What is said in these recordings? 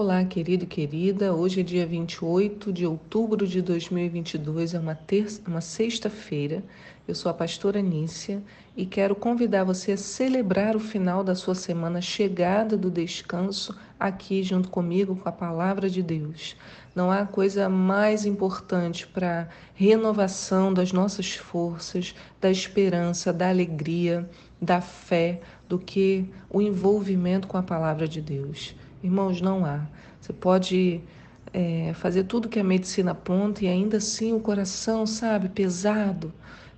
Olá, querido e querida. Hoje é dia 28 de outubro de 2022, é uma, terça, uma sexta-feira. Eu sou a pastora Nícia e quero convidar você a celebrar o final da sua semana, chegada do descanso, aqui junto comigo com a palavra de Deus. Não há coisa mais importante para renovação das nossas forças, da esperança, da alegria, da fé, do que o envolvimento com a palavra de Deus. Irmãos, não há. Você pode é, fazer tudo que a medicina aponta e ainda assim o coração, sabe, pesado.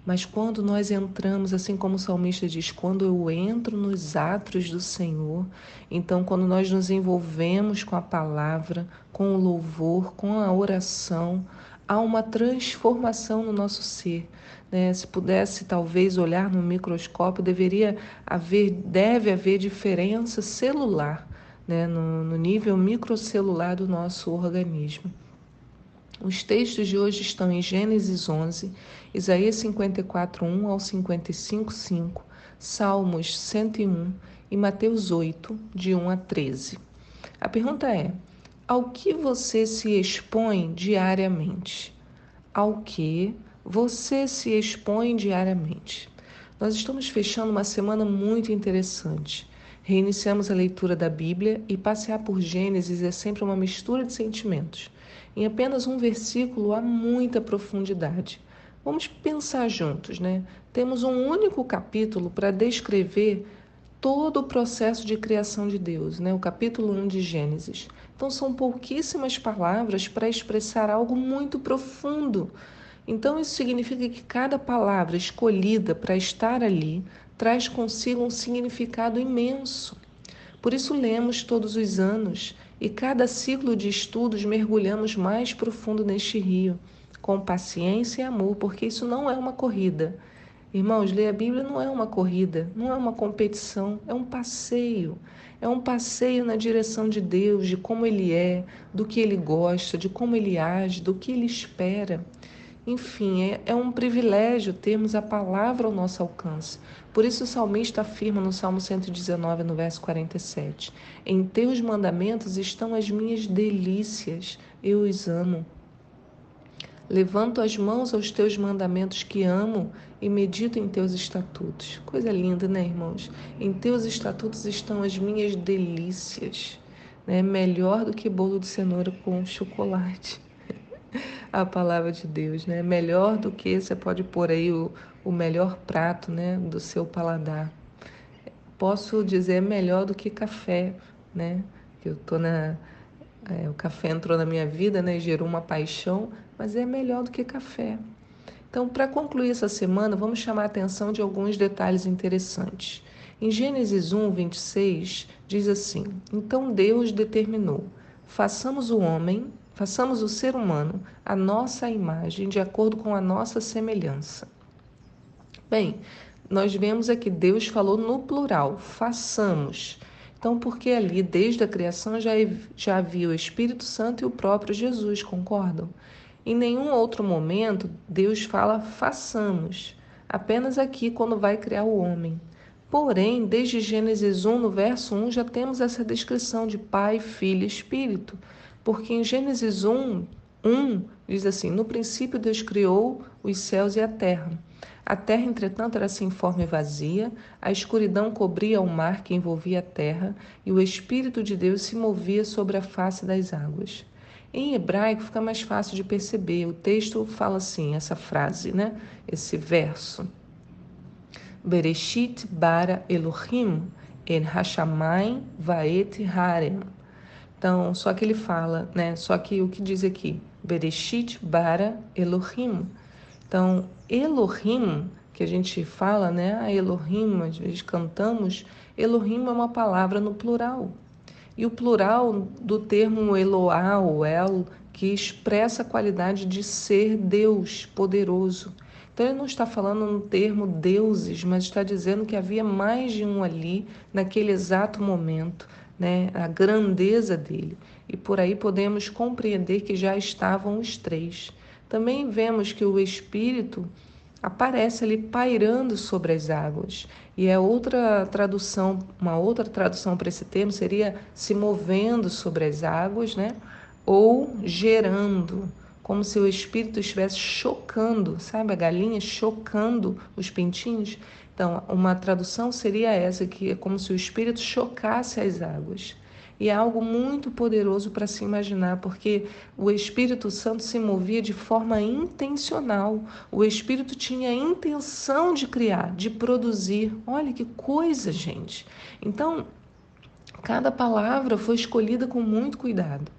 Mas quando nós entramos, assim como o salmista diz, quando eu entro nos atos do Senhor, então quando nós nos envolvemos com a palavra, com o louvor, com a oração, há uma transformação no nosso ser. Né? Se pudesse talvez olhar no microscópio, deveria haver, deve haver diferença celular né, no, no nível microcelular do nosso organismo. Os textos de hoje estão em Gênesis 11, Isaías 54, 1 ao 55, 5, Salmos 101 e Mateus 8, de 1 a 13. A pergunta é: ao que você se expõe diariamente? Ao que você se expõe diariamente? Nós estamos fechando uma semana muito interessante. Reiniciamos a leitura da Bíblia e passear por Gênesis é sempre uma mistura de sentimentos. Em apenas um versículo há muita profundidade. Vamos pensar juntos, né? Temos um único capítulo para descrever todo o processo de criação de Deus, né? O capítulo 1 de Gênesis. Então são pouquíssimas palavras para expressar algo muito profundo. Então isso significa que cada palavra escolhida para estar ali traz consigo um significado imenso. Por isso lemos todos os anos e cada ciclo de estudos mergulhamos mais profundo neste rio, com paciência e amor, porque isso não é uma corrida. Irmãos, ler a Bíblia não é uma corrida, não é uma competição, é um passeio. É um passeio na direção de Deus, de como Ele é, do que Ele gosta, de como Ele age, do que Ele espera. Enfim, é, é um privilégio termos a palavra ao nosso alcance. Por isso o salmista afirma no Salmo 119, no verso 47: Em teus mandamentos estão as minhas delícias, eu os amo. Levanto as mãos aos teus mandamentos que amo e medito em teus estatutos. Coisa linda, né, irmãos? Em teus estatutos estão as minhas delícias. Né? Melhor do que bolo de cenoura com chocolate a palavra de Deus, né? Melhor do que você pode pôr aí o, o melhor prato, né, do seu paladar. Posso dizer melhor do que café, né? Eu tô na é, o café entrou na minha vida, né, gerou uma paixão, mas é melhor do que café. Então, para concluir essa semana, vamos chamar a atenção de alguns detalhes interessantes. Em Gênesis 1, 26, diz assim: Então Deus determinou: façamos o homem Façamos o ser humano a nossa imagem, de acordo com a nossa semelhança. Bem, nós vemos aqui Deus falou no plural, façamos. Então, porque ali, desde a criação, já, já havia o Espírito Santo e o próprio Jesus, concordam? Em nenhum outro momento Deus fala façamos, apenas aqui quando vai criar o homem. Porém, desde Gênesis 1, no verso 1, já temos essa descrição de Pai, Filho e Espírito. Porque em Gênesis 1, 1 diz assim: No princípio Deus criou os céus e a terra. A terra, entretanto, era sem forma e vazia, a escuridão cobria o mar que envolvia a terra, e o Espírito de Deus se movia sobre a face das águas. Em hebraico fica mais fácil de perceber. O texto fala assim, essa frase, né? Esse verso. Bereshit bara Elohim en hashamayim vaet harem. Então, só que ele fala, né? Só que o que diz aqui? Bereshit bara Elohim. Então, Elohim, que a gente fala, né? A Elohim, às vezes cantamos, Elohim é uma palavra no plural. E o plural do termo Eloá ou El, que expressa a qualidade de ser Deus poderoso. Então ele não está falando no termo deuses, mas está dizendo que havia mais de um ali naquele exato momento né, a grandeza dele. E por aí podemos compreender que já estavam os três. Também vemos que o Espírito aparece ali pairando sobre as águas. E é outra tradução, uma outra tradução para esse termo seria se movendo sobre as águas, né? Ou gerando, como se o espírito estivesse chocando, sabe? A galinha chocando os pintinhos. Então, uma tradução seria essa, que é como se o espírito chocasse as águas. E é algo muito poderoso para se imaginar, porque o Espírito Santo se movia de forma intencional. O Espírito tinha a intenção de criar, de produzir. Olha que coisa, gente. Então, cada palavra foi escolhida com muito cuidado.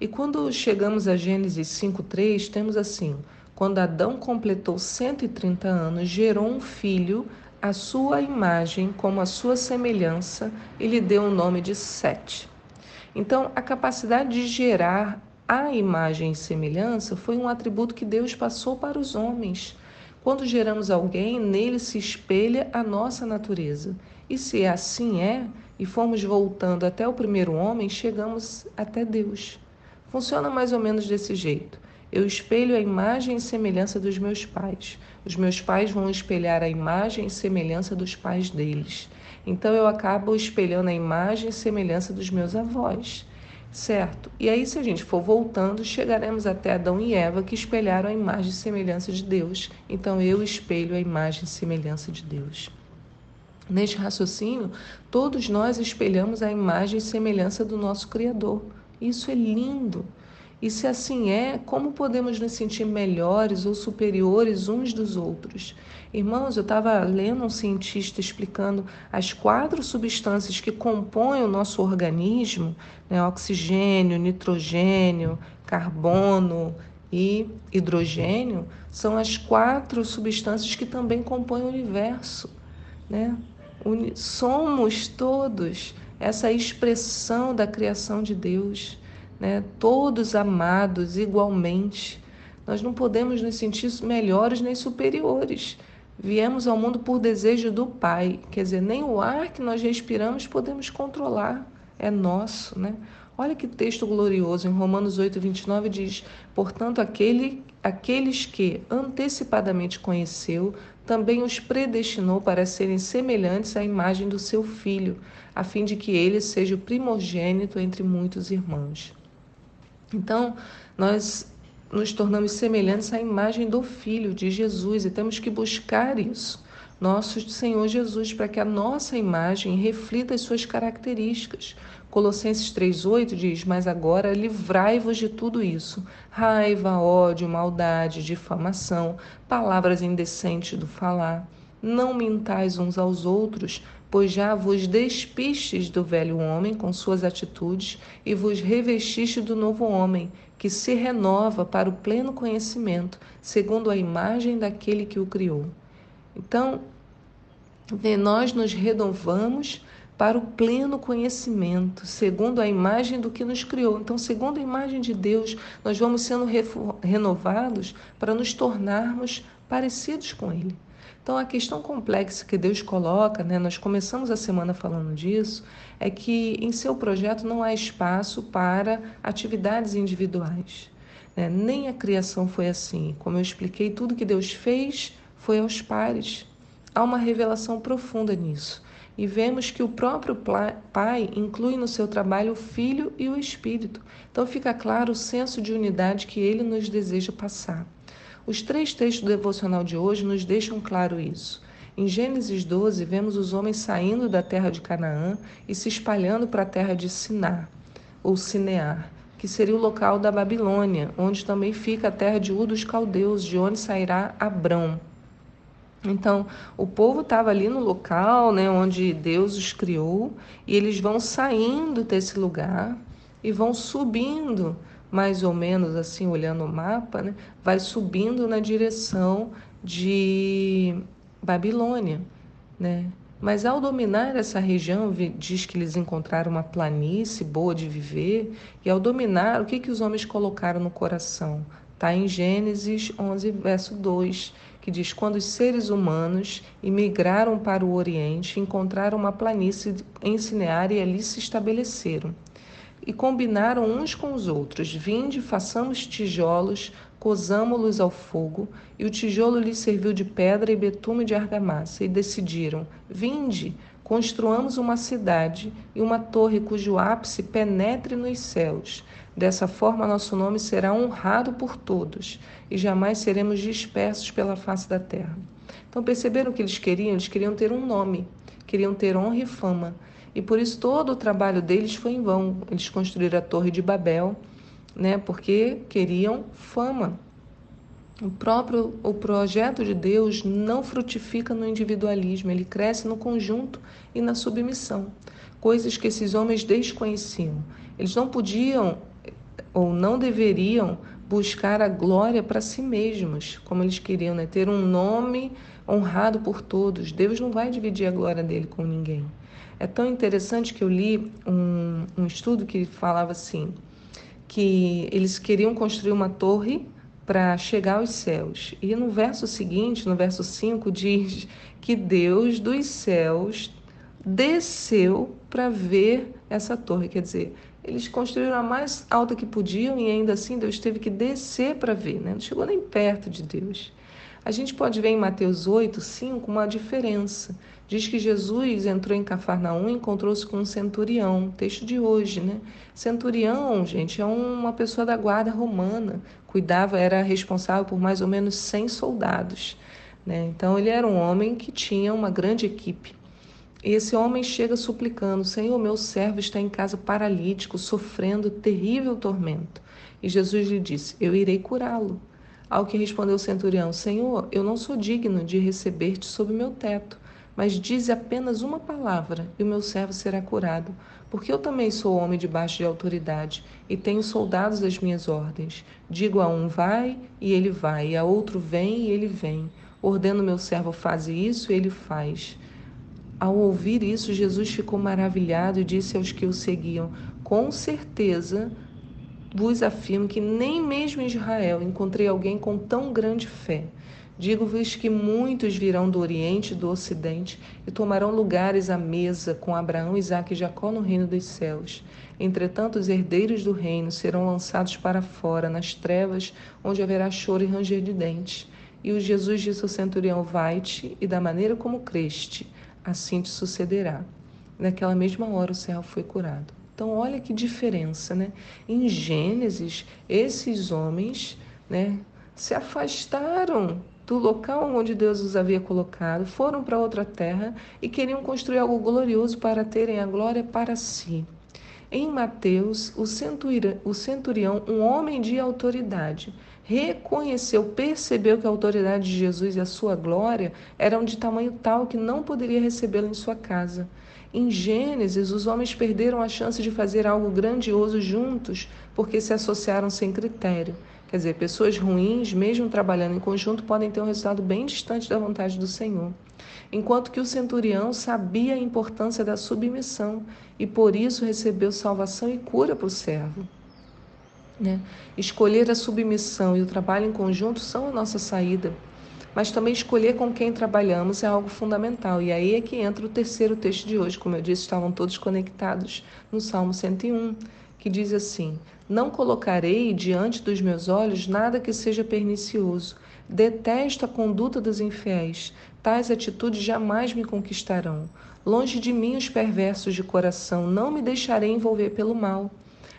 E quando chegamos a Gênesis 5:3, temos assim: quando Adão completou 130 anos, gerou um filho à sua imagem, como a sua semelhança, e lhe deu o nome de Sete. Então, a capacidade de gerar a imagem e semelhança foi um atributo que Deus passou para os homens. Quando geramos alguém, nele se espelha a nossa natureza. E se assim é, e formos voltando até o primeiro homem, chegamos até Deus. Funciona mais ou menos desse jeito. Eu espelho a imagem e semelhança dos meus pais. Os meus pais vão espelhar a imagem e semelhança dos pais deles. Então eu acabo espelhando a imagem e semelhança dos meus avós, certo? E aí, se a gente for voltando, chegaremos até Adão e Eva que espelharam a imagem e semelhança de Deus. Então eu espelho a imagem e semelhança de Deus. Neste raciocínio, todos nós espelhamos a imagem e semelhança do nosso Criador. Isso é lindo. E se assim é, como podemos nos sentir melhores ou superiores uns dos outros? Irmãos, eu estava lendo um cientista explicando as quatro substâncias que compõem o nosso organismo: né, oxigênio, nitrogênio, carbono e hidrogênio, são as quatro substâncias que também compõem o universo. Né? Somos todos essa expressão da criação de Deus, né? todos amados igualmente. Nós não podemos nos sentir melhores nem superiores. Viemos ao mundo por desejo do Pai, quer dizer, nem o ar que nós respiramos podemos controlar, é nosso, né? Olha que texto glorioso, em Romanos 8, 29 diz: Portanto, aquele, aqueles que antecipadamente conheceu, também os predestinou para serem semelhantes à imagem do seu filho, a fim de que ele seja o primogênito entre muitos irmãos. Então, nós nos tornamos semelhantes à imagem do Filho de Jesus e temos que buscar isso, nosso Senhor Jesus, para que a nossa imagem reflita as suas características. Colossenses 3,8 diz: Mas agora livrai-vos de tudo isso: raiva, ódio, maldade, difamação, palavras indecentes do falar. Não mintais uns aos outros, pois já vos despistes do velho homem com suas atitudes e vos revestiste do novo homem que se renova para o pleno conhecimento, segundo a imagem daquele que o criou. Então, nós nos renovamos para o pleno conhecimento, segundo a imagem do que nos criou. Então, segundo a imagem de Deus, nós vamos sendo renovados para nos tornarmos parecidos com Ele. Então, a questão complexa que Deus coloca, né, nós começamos a semana falando disso, é que em seu projeto não há espaço para atividades individuais. Né? Nem a criação foi assim. Como eu expliquei, tudo que Deus fez foi aos pares. Há uma revelação profunda nisso. E vemos que o próprio Pai inclui no seu trabalho o Filho e o Espírito. Então fica claro o senso de unidade que ele nos deseja passar. Os três textos do devocional de hoje nos deixam claro isso. Em Gênesis 12, vemos os homens saindo da terra de Canaã e se espalhando para a terra de Siná, ou Sinear, que seria o local da Babilônia, onde também fica a terra de Ur dos caldeus, de onde sairá Abrão. Então, o povo estava ali no local né, onde Deus os criou, e eles vão saindo desse lugar e vão subindo mais ou menos assim, olhando o mapa, né, vai subindo na direção de Babilônia, né? Mas ao dominar essa região, diz que eles encontraram uma planície boa de viver, e ao dominar, o que, que os homens colocaram no coração? Está em Gênesis 11, verso 2, que diz: Quando os seres humanos imigraram para o Oriente, encontraram uma planície em Cinear e ali se estabeleceram. E combinaram uns com os outros: Vinde, façamos tijolos, cozamo-los ao fogo, e o tijolo lhes serviu de pedra e betume de argamassa, e decidiram: Vinde, construamos uma cidade e uma torre cujo ápice penetre nos céus. Dessa forma, nosso nome será honrado por todos e jamais seremos dispersos pela face da terra. Então, perceberam o que eles queriam? Eles queriam ter um nome, queriam ter honra e fama. E por isso todo o trabalho deles foi em vão. Eles construíram a Torre de Babel, né, porque queriam fama. O próprio o projeto de Deus não frutifica no individualismo, ele cresce no conjunto e na submissão, coisas que esses homens desconheciam. Eles não podiam ou não deveriam buscar a glória para si mesmos, como eles queriam, né? ter um nome honrado por todos. Deus não vai dividir a glória dele com ninguém. É tão interessante que eu li um, um estudo que falava assim, que eles queriam construir uma torre para chegar aos céus. E no verso seguinte, no verso 5, diz que Deus dos céus desceu para ver essa torre. Quer dizer, eles construíram a mais alta que podiam e ainda assim Deus teve que descer para ver, né? não chegou nem perto de Deus. A gente pode ver em Mateus 8, 5 uma diferença. Diz que Jesus entrou em Cafarnaum e encontrou-se com um centurião, texto de hoje, né? Centurião, gente, é uma pessoa da guarda romana, cuidava, era responsável por mais ou menos 100 soldados, né? Então ele era um homem que tinha uma grande equipe. E esse homem chega suplicando: Senhor, meu servo está em casa paralítico, sofrendo terrível tormento. E Jesus lhe disse: Eu irei curá-lo. Ao que respondeu o centurião: Senhor, eu não sou digno de receber-te sob meu teto, mas dize apenas uma palavra e o meu servo será curado. Porque eu também sou homem debaixo de autoridade e tenho soldados às minhas ordens. Digo a um vai e ele vai, e a outro vem e ele vem. Ordeno meu servo faze isso e ele faz. Ao ouvir isso, Jesus ficou maravilhado e disse aos que o seguiam: Com certeza vos afirmo que nem mesmo em Israel encontrei alguém com tão grande fé. Digo-vos que muitos virão do Oriente e do Ocidente e tomarão lugares à mesa com Abraão, Isaque e Jacó no reino dos céus. Entretanto, os herdeiros do reino serão lançados para fora, nas trevas, onde haverá choro e ranger de dentes. E o Jesus disse ao centurião: Vai-te, e da maneira como creste, assim te sucederá. Naquela mesma hora o servo foi curado. Então, olha que diferença, né? Em Gênesis, esses homens, né, se afastaram do local onde Deus os havia colocado, foram para outra terra e queriam construir algo glorioso para terem a glória para si. Em Mateus, o centurião, um homem de autoridade, reconheceu, percebeu que a autoridade de Jesus e a sua glória eram de tamanho tal que não poderia recebê-lo em sua casa. Em Gênesis, os homens perderam a chance de fazer algo grandioso juntos porque se associaram sem critério. Quer dizer, pessoas ruins, mesmo trabalhando em conjunto, podem ter um resultado bem distante da vontade do Senhor. Enquanto que o centurião sabia a importância da submissão e por isso recebeu salvação e cura para o servo. Né? Escolher a submissão e o trabalho em conjunto são a nossa saída mas também escolher com quem trabalhamos é algo fundamental. E aí é que entra o terceiro texto de hoje. Como eu disse, estavam todos conectados no Salmo 101, que diz assim: Não colocarei diante dos meus olhos nada que seja pernicioso. Detesto a conduta dos infiéis. Tais atitudes jamais me conquistarão. Longe de mim os perversos de coração, não me deixarei envolver pelo mal.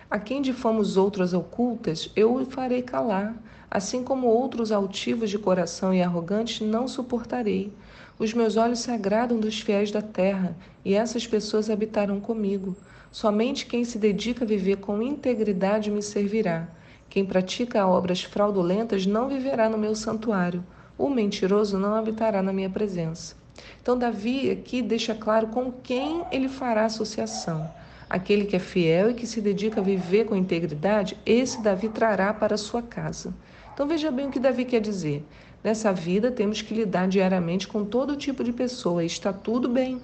A quem difamos outras ocultas, eu o farei calar. Assim como outros altivos de coração e arrogantes, não suportarei. Os meus olhos se agradam dos fiéis da terra, e essas pessoas habitarão comigo. Somente quem se dedica a viver com integridade me servirá. Quem pratica obras fraudulentas não viverá no meu santuário. O mentiroso não habitará na minha presença. Então, Davi aqui deixa claro com quem ele fará associação. Aquele que é fiel e que se dedica a viver com integridade, esse Davi trará para a sua casa. Então veja bem o que Davi quer dizer. Nessa vida temos que lidar diariamente com todo tipo de pessoa, e está tudo bem.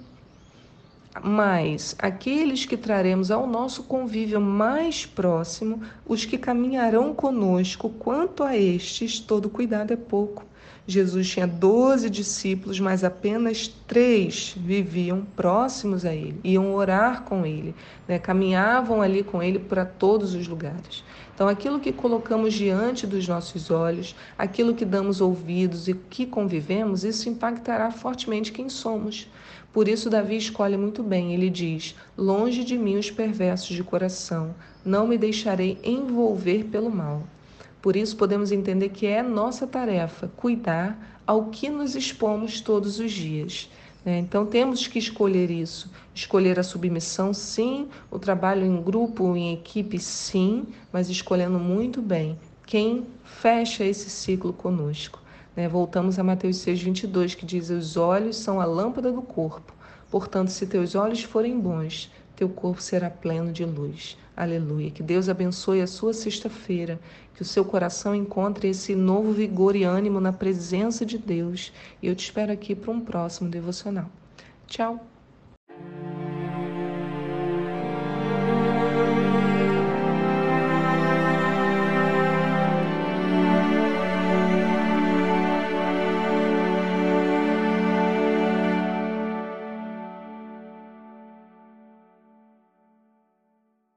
Mas aqueles que traremos ao nosso convívio mais próximo, os que caminharão conosco, quanto a estes, todo cuidado é pouco. Jesus tinha doze discípulos, mas apenas três viviam próximos a ele, iam orar com ele, né? caminhavam ali com ele para todos os lugares. Então, aquilo que colocamos diante dos nossos olhos, aquilo que damos ouvidos e que convivemos, isso impactará fortemente quem somos. Por isso, Davi escolhe muito bem. Ele diz: Longe de mim os perversos de coração, não me deixarei envolver pelo mal. Por isso, podemos entender que é nossa tarefa cuidar ao que nos expomos todos os dias. Né? Então, temos que escolher isso. Escolher a submissão, sim, o trabalho em grupo, em equipe, sim, mas escolhendo muito bem quem fecha esse ciclo conosco. Né? Voltamos a Mateus 6, 22, que diz: Os olhos são a lâmpada do corpo. Portanto, se teus olhos forem bons, teu corpo será pleno de luz. Aleluia. Que Deus abençoe a sua sexta-feira, que o seu coração encontre esse novo vigor e ânimo na presença de Deus. E eu te espero aqui para um próximo devocional. Tchau.